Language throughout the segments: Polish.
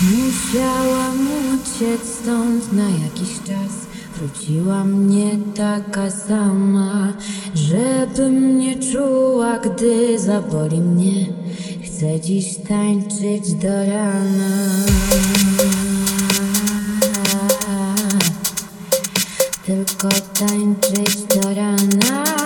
Musiałam uciec stąd na jakiś czas. Wróciłam nie taka sama Żebym nie czuła, gdy zaboli mnie. Chcę dziś tańczyć do rana. Tylko tańczyć do rana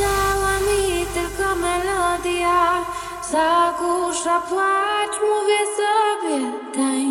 Została mi tylko melodia. Zagłusza płacz, mówię sobie tań